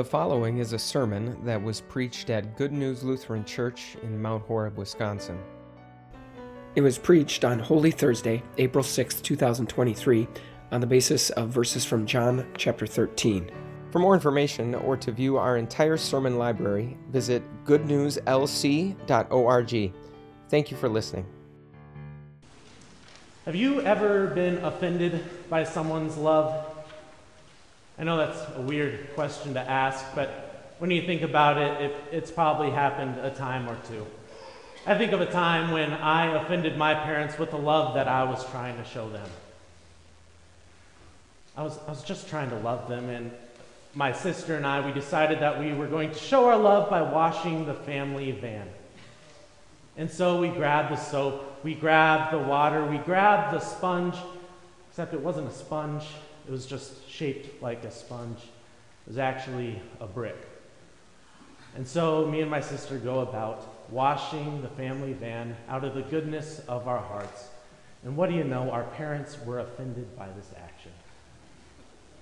The following is a sermon that was preached at Good News Lutheran Church in Mount Horeb, Wisconsin. It was preached on Holy Thursday, April 6, 2023, on the basis of verses from John chapter 13. For more information or to view our entire sermon library, visit goodnewslc.org. Thank you for listening. Have you ever been offended by someone's love? I know that's a weird question to ask, but when you think about it, it, it's probably happened a time or two. I think of a time when I offended my parents with the love that I was trying to show them. I was, I was just trying to love them, and my sister and I, we decided that we were going to show our love by washing the family van. And so we grabbed the soap, we grabbed the water, we grabbed the sponge, except it wasn't a sponge, it was just shaped like a sponge. It was actually a brick. And so me and my sister go about washing the family van out of the goodness of our hearts. And what do you know? Our parents were offended by this action.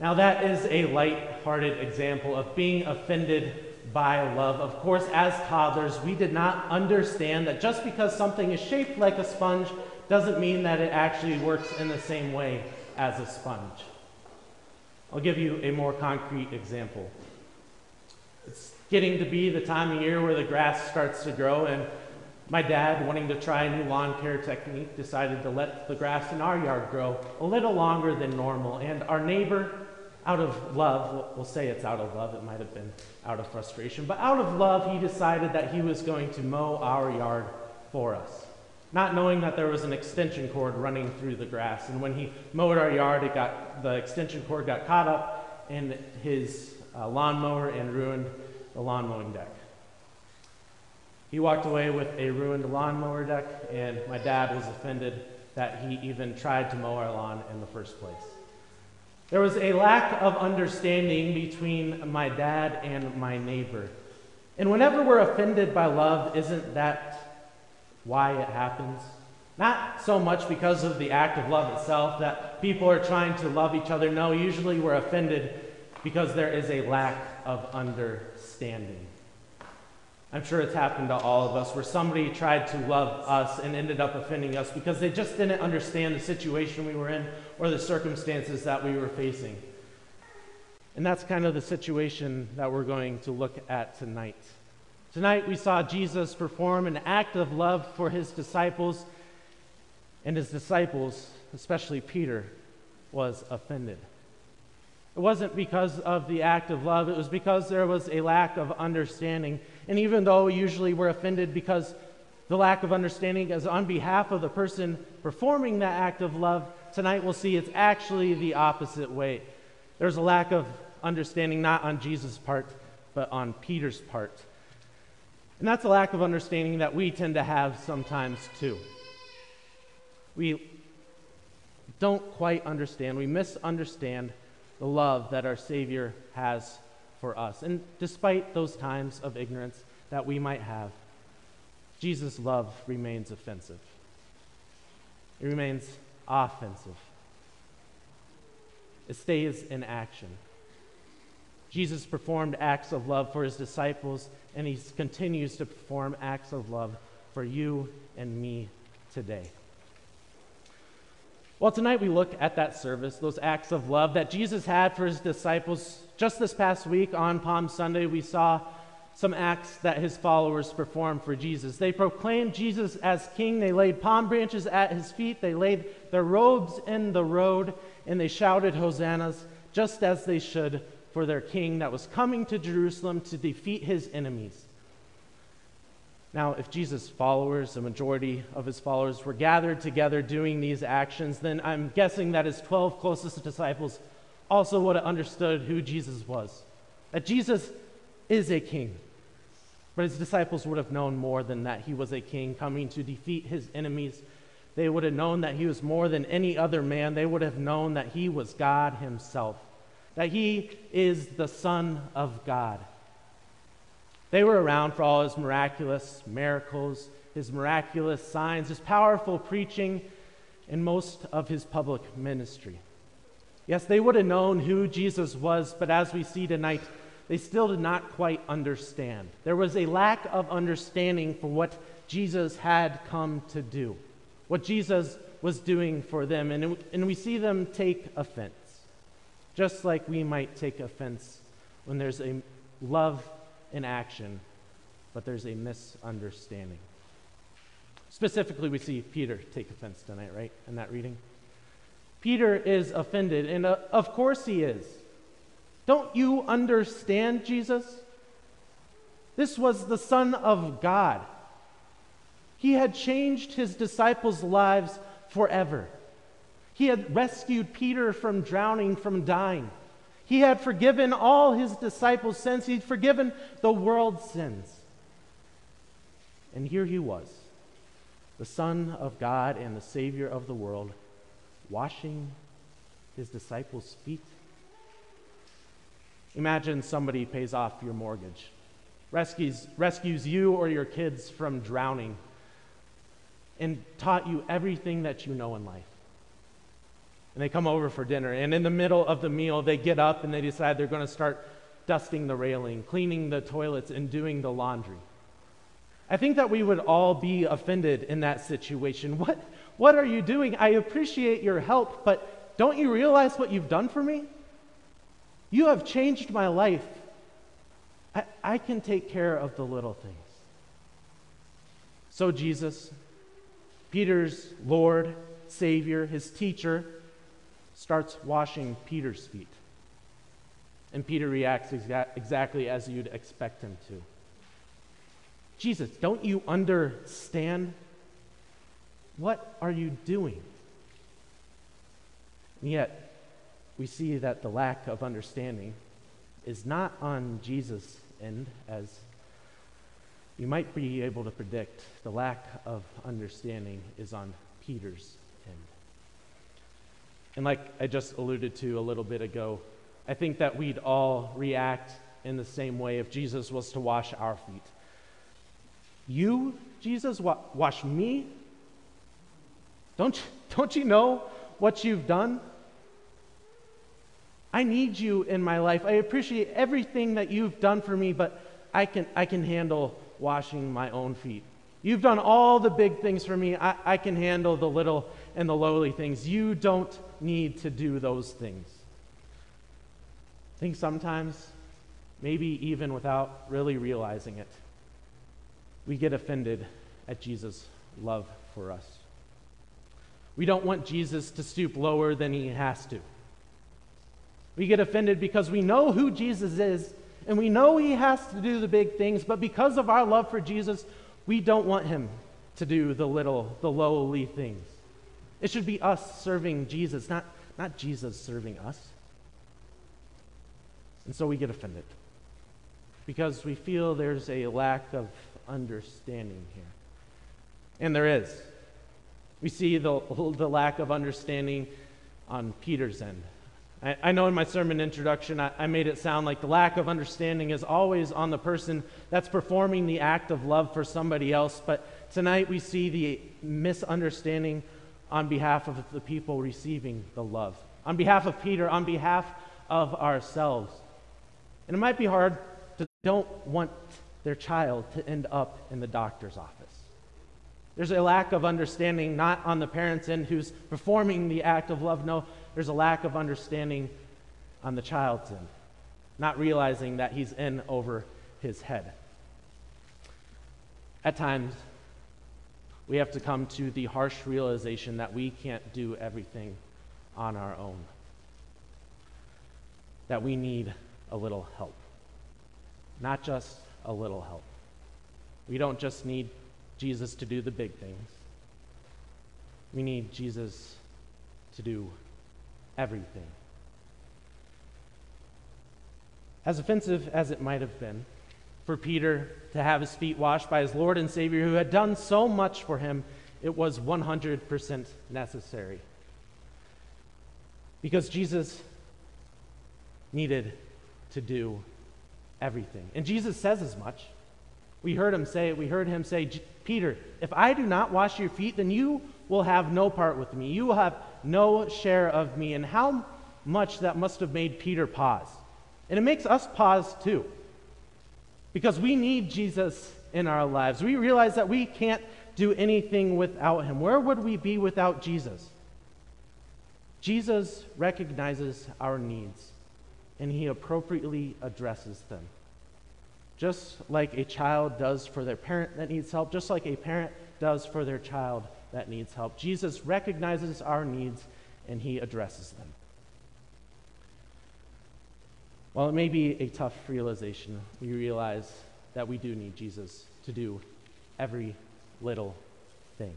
Now, that is a light-hearted example of being offended by love. Of course, as toddlers, we did not understand that just because something is shaped like a sponge doesn't mean that it actually works in the same way as a sponge. I'll give you a more concrete example. It's getting to be the time of year where the grass starts to grow, and my dad, wanting to try a new lawn care technique, decided to let the grass in our yard grow a little longer than normal. And our neighbor, out of love, we'll say it's out of love, it might have been out of frustration, but out of love, he decided that he was going to mow our yard for us not knowing that there was an extension cord running through the grass. And when he mowed our yard, it got, the extension cord got caught up in his uh, lawnmower and ruined the lawn mowing deck. He walked away with a ruined lawnmower deck, and my dad was offended that he even tried to mow our lawn in the first place. There was a lack of understanding between my dad and my neighbor. And whenever we're offended by love, isn't that why it happens. Not so much because of the act of love itself, that people are trying to love each other. No, usually we're offended because there is a lack of understanding. I'm sure it's happened to all of us where somebody tried to love us and ended up offending us because they just didn't understand the situation we were in or the circumstances that we were facing. And that's kind of the situation that we're going to look at tonight. Tonight we saw Jesus perform an act of love for his disciples, and his disciples, especially Peter, was offended. It wasn't because of the act of love, it was because there was a lack of understanding. And even though usually we're offended because the lack of understanding is on behalf of the person performing that act of love, tonight we'll see it's actually the opposite way. There's a lack of understanding not on Jesus' part, but on Peter's part. And that's a lack of understanding that we tend to have sometimes too. We don't quite understand, we misunderstand the love that our Savior has for us. And despite those times of ignorance that we might have, Jesus' love remains offensive. It remains offensive. It stays in action. Jesus performed acts of love for his disciples and he continues to perform acts of love for you and me today. Well, tonight we look at that service, those acts of love that Jesus had for his disciples. Just this past week on Palm Sunday, we saw some acts that his followers performed for Jesus. They proclaimed Jesus as king. They laid palm branches at his feet. They laid their robes in the road, and they shouted hosannas, just as they should for their king that was coming to Jerusalem to defeat his enemies. Now, if Jesus' followers, the majority of his followers, were gathered together doing these actions, then I'm guessing that his 12 closest disciples also would have understood who Jesus was. That Jesus is a king. But his disciples would have known more than that he was a king coming to defeat his enemies. They would have known that he was more than any other man. They would have known that he was God himself that he is the Son of God. They were around for all his miraculous miracles, his miraculous signs, his powerful preaching, and most of his public ministry. Yes, they would have known who Jesus was, but as we see tonight, they still did not quite understand. There was a lack of understanding for what Jesus had come to do, what Jesus was doing for them. And, and we see them take offense, just like we might take offense when there's a love in action, but there's a misunderstanding. Specifically, we see Peter take offense tonight, right, in that reading? Peter is offended, and uh, of course he is. Don't you understand Jesus? This was the Son of God. He had changed his disciples' lives forever. He had rescued Peter from drowning, from dying. He had forgiven all his disciples' sins. He'd forgiven the world's sins. And here he was, the Son of God and the Savior of the world, washing his disciples' feet. Imagine somebody pays off your mortgage, rescues, rescues you or your kids from drowning, and taught you everything that you know in life. And they come over for dinner, and in the middle of the meal, they get up and they decide they're going to start dusting the railing, cleaning the toilets, and doing the laundry. I think that we would all be offended in that situation. What, what are you doing? I appreciate your help, but don't you realize what you've done for me? You have changed my life. I, I can take care of the little things. So, Jesus, Peter's Lord, Savior, his teacher, starts washing Peter's feet. And Peter reacts exa- exactly as you'd expect him to. Jesus, don't you understand? What are you doing? And yet, we see that the lack of understanding is not on Jesus' end, as you might be able to predict. The lack of understanding is on Peter's. And like I just alluded to a little bit ago, I think that we'd all react in the same way if Jesus was to wash our feet. You, Jesus, wa- wash me? Don't, don't you know what you've done? I need you in my life. I appreciate everything that you've done for me, but I can, I can handle washing my own feet. You've done all the big things for me. I, I can handle the little and the lowly things. You don't need to do those things. I think sometimes, maybe even without really realizing it, we get offended at Jesus' love for us. We don't want Jesus to stoop lower than he has to. We get offended because we know who Jesus is and we know he has to do the big things, but because of our love for Jesus, we don't want him to do the little, the lowly things. It should be us serving Jesus, not, not Jesus serving us. And so we get offended because we feel there's a lack of understanding here. And there is. We see the, the lack of understanding on Peter's end. I, I know in my sermon introduction, I, I made it sound like the lack of understanding is always on the person that's performing the act of love for somebody else. But tonight we see the misunderstanding on behalf of the people receiving the love, on behalf of Peter, on behalf of ourselves. And it might be hard to don't want their child to end up in the doctor's office. There's a lack of understanding, not on the parent's end who's performing the act of love. No, there's a lack of understanding on the child's end, not realizing that he's in over his head. At times, we have to come to the harsh realization that we can't do everything on our own, that we need a little help. Not just a little help. We don't just need Jesus to do the big things, we need Jesus to do everything. As offensive as it might have been for Peter to have his feet washed by his Lord and Savior who had done so much for him, it was 100% necessary. Because Jesus needed to do everything. And Jesus says as much. We heard him say, we heard him say, Peter, if I do not wash your feet, then you will have no part with me. You will have no share of me. And how much that must have made Peter pause. And it makes us pause too. Because we need Jesus in our lives. We realize that we can't do anything without him. Where would we be without Jesus? Jesus recognizes our needs and he appropriately addresses them. Just like a child does for their parent that needs help, just like a parent does for their child that needs help. Jesus recognizes our needs and he addresses them. While it may be a tough realization, we realize that we do need Jesus to do every little thing.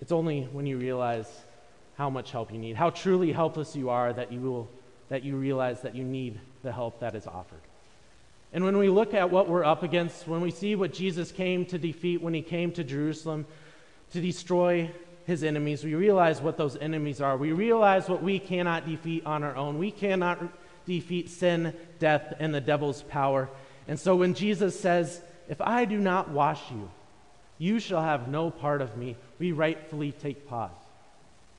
It's only when you realize how much help you need, how truly helpless you are, that you, will, that you realize that you need the help that is offered. And when we look at what we're up against, when we see what Jesus came to defeat when he came to Jerusalem to destroy his enemies, we realize what those enemies are. We realize what we cannot defeat on our own. We cannot defeat sin, death, and the devil's power. And so when Jesus says, If I do not wash you, you shall have no part of me, we rightfully take pause.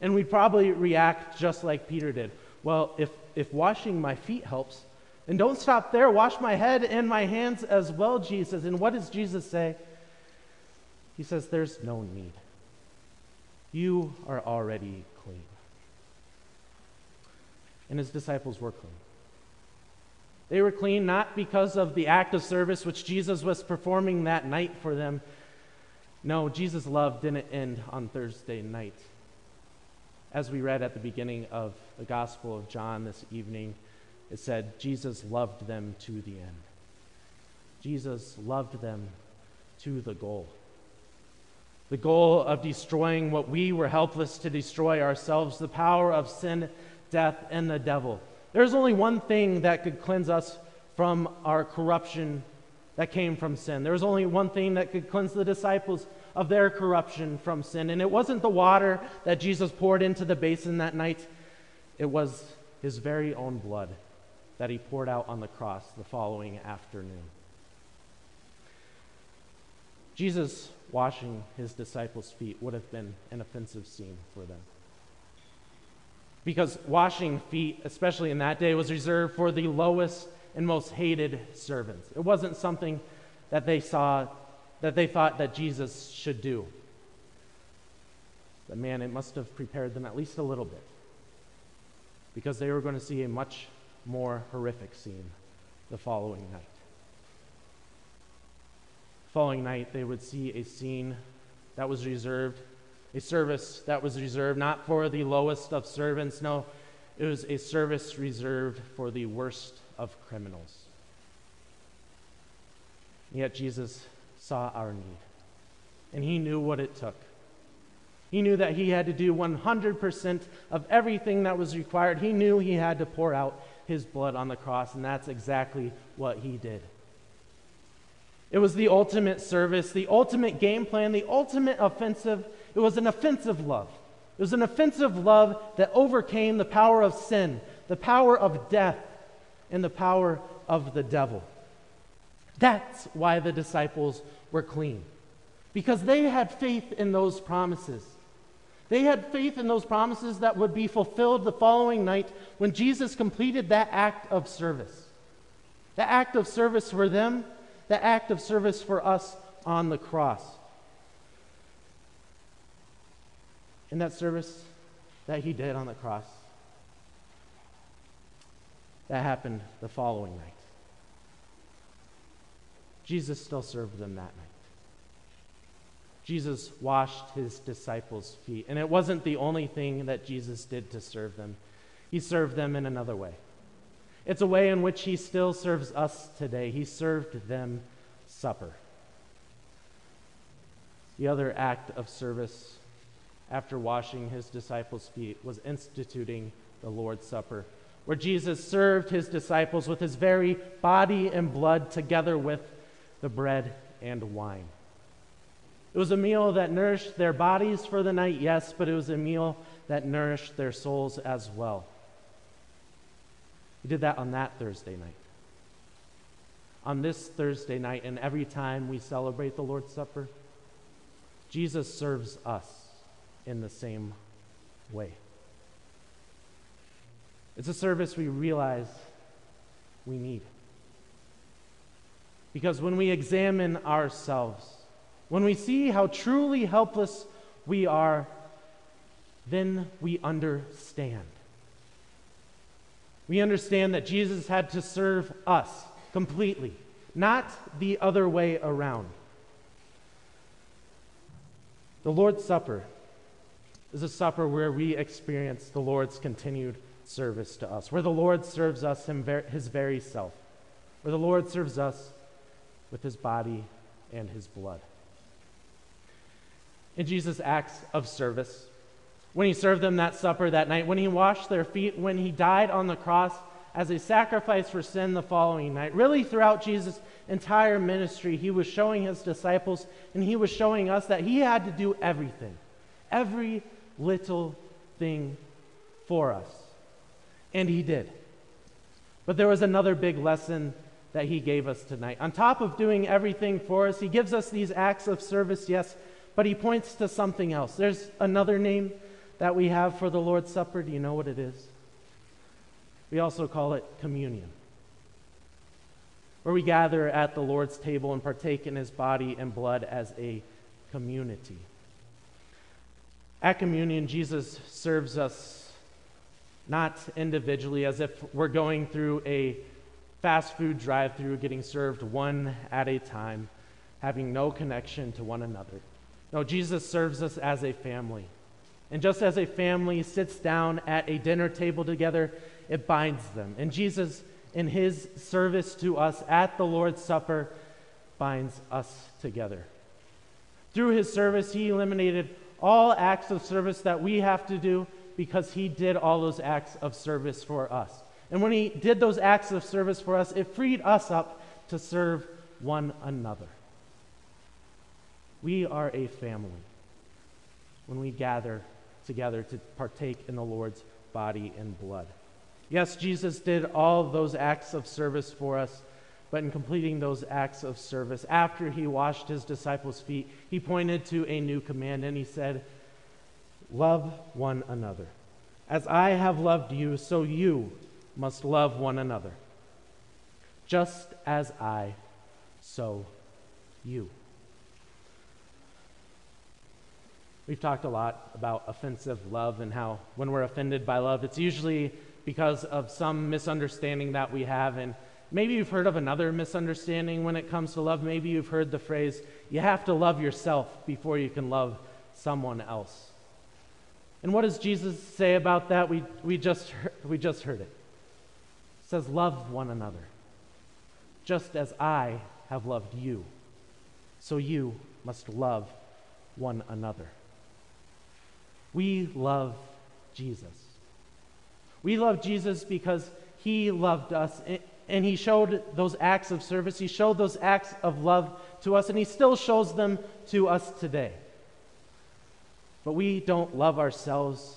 And we probably react just like Peter did. Well, if, if washing my feet helps, and don't stop there. Wash my head and my hands as well, Jesus. And what does Jesus say? He says, There's no need. You are already clean. And his disciples were clean. They were clean not because of the act of service which Jesus was performing that night for them. No, Jesus' love didn't end on Thursday night. As we read at the beginning of the Gospel of John this evening, it said, Jesus loved them to the end. Jesus loved them to the goal. The goal of destroying what we were helpless to destroy ourselves, the power of sin, death, and the devil. There's only one thing that could cleanse us from our corruption that came from sin. There was only one thing that could cleanse the disciples of their corruption from sin. And it wasn't the water that Jesus poured into the basin that night, it was his very own blood that he poured out on the cross the following afternoon. Jesus washing his disciples' feet would have been an offensive scene for them because washing feet, especially in that day, was reserved for the lowest and most hated servants. It wasn't something that they saw, that they thought that Jesus should do. But man, it must have prepared them at least a little bit because they were going to see a much more horrific scene the following night. The following night, they would see a scene that was reserved a service that was reserved not for the lowest of servants, no, it was a service reserved for the worst of criminals. Yet Jesus saw our need, and he knew what it took. He knew that he had to do 100% of everything that was required. He knew he had to pour out his blood on the cross, and that's exactly what he did. It was the ultimate service, the ultimate game plan, the ultimate offensive it was an offensive love. It was an offensive love that overcame the power of sin, the power of death, and the power of the devil. That's why the disciples were clean, because they had faith in those promises. They had faith in those promises that would be fulfilled the following night when Jesus completed that act of service. The act of service for them, the act of service for us on the cross. in that service that he did on the cross. That happened the following night. Jesus still served them that night. Jesus washed his disciples' feet. And it wasn't the only thing that Jesus did to serve them, he served them in another way. It's a way in which he still serves us today. He served them supper. The other act of service after washing his disciples' feet, was instituting the Lord's Supper, where Jesus served his disciples with his very body and blood together with the bread and wine. It was a meal that nourished their bodies for the night, yes, but it was a meal that nourished their souls as well. He did that on that Thursday night. On this Thursday night, and every time we celebrate the Lord's Supper, Jesus serves us in the same way. It's a service we realize we need. Because when we examine ourselves, when we see how truly helpless we are, then we understand. We understand that Jesus had to serve us completely, not the other way around. The Lord's Supper is a supper where we experience the Lord's continued service to us, where the Lord serves us his very self, where the Lord serves us with his body and his blood. In Jesus' acts of service, when he served them that supper that night, when he washed their feet, when he died on the cross as a sacrifice for sin the following night. Really, throughout Jesus' entire ministry, he was showing his disciples and he was showing us that he had to do everything, every little thing for us. And he did. But there was another big lesson that he gave us tonight. On top of doing everything for us, he gives us these acts of service, yes, but he points to something else. There's another name that we have for the Lord's Supper. Do you know what it is? We also call it communion, where we gather at the Lord's table and partake in his body and blood as a community. At communion, Jesus serves us not individually as if we're going through a fast food drive through, getting served one at a time, having no connection to one another. No, Jesus serves us as a family. And just as a family sits down at a dinner table together, it binds them. And Jesus, in his service to us at the Lord's Supper, binds us together. Through his service, he eliminated all acts of service that we have to do because he did all those acts of service for us. And when he did those acts of service for us, it freed us up to serve one another. We are a family when we gather together to partake in the Lord's body and blood. Yes, Jesus did all those acts of service for us, but in completing those acts of service, after he washed his disciples' feet, he pointed to a new command and he said, Love one another. As I have loved you, so you must love one another. Just as I, so you. We've talked a lot about offensive love and how when we're offended by love, it's usually because of some misunderstanding that we have. And maybe you've heard of another misunderstanding when it comes to love. Maybe you've heard the phrase, you have to love yourself before you can love someone else. And what does Jesus say about that? We, we, just, we just heard it. Says, Love one another, just as I have loved you. So you must love one another. We love Jesus. We love Jesus because he loved us and he showed those acts of service. He showed those acts of love to us, and he still shows them to us today. But we don't love ourselves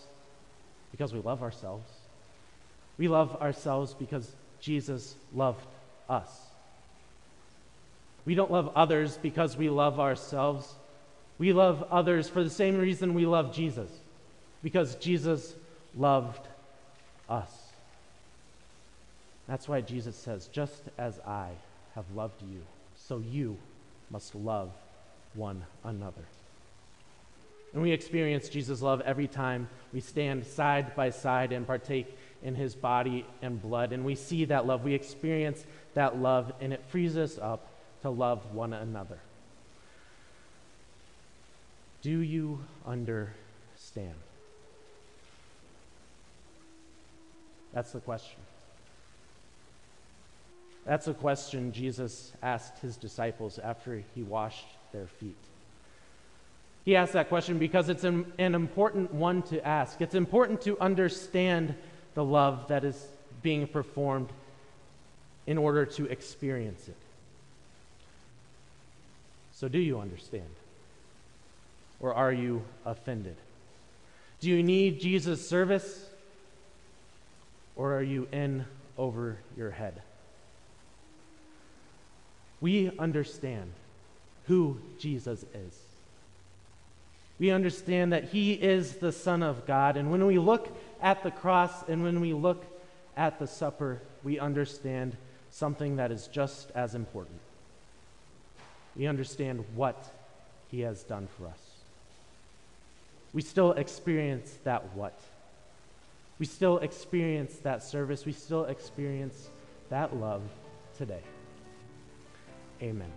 because we love ourselves. We love ourselves because Jesus loved us. We don't love others because we love ourselves. We love others for the same reason we love Jesus because Jesus loved us. That's why Jesus says, Just as I have loved you, so you must love one another. And we experience Jesus' love every time we stand side by side and partake in his body and blood. And we see that love, we experience that love, and it frees us up to love one another. Do you understand? That's the question. That's a question Jesus asked his disciples after he washed their feet. He asked that question because it's an, an, important one to ask. It's important to understand the love that is being performed in order to experience it. So, do you understand? Or are you offended? Do you need Jesus' service? or are you in over your head? We understand who Jesus is. We understand that he is the Son of God. And when we look at the cross and when we look at the supper, we understand something that is just as important. We understand what he has done for us. We still experience that what. We still experience that service. We still experience that love today. Amen.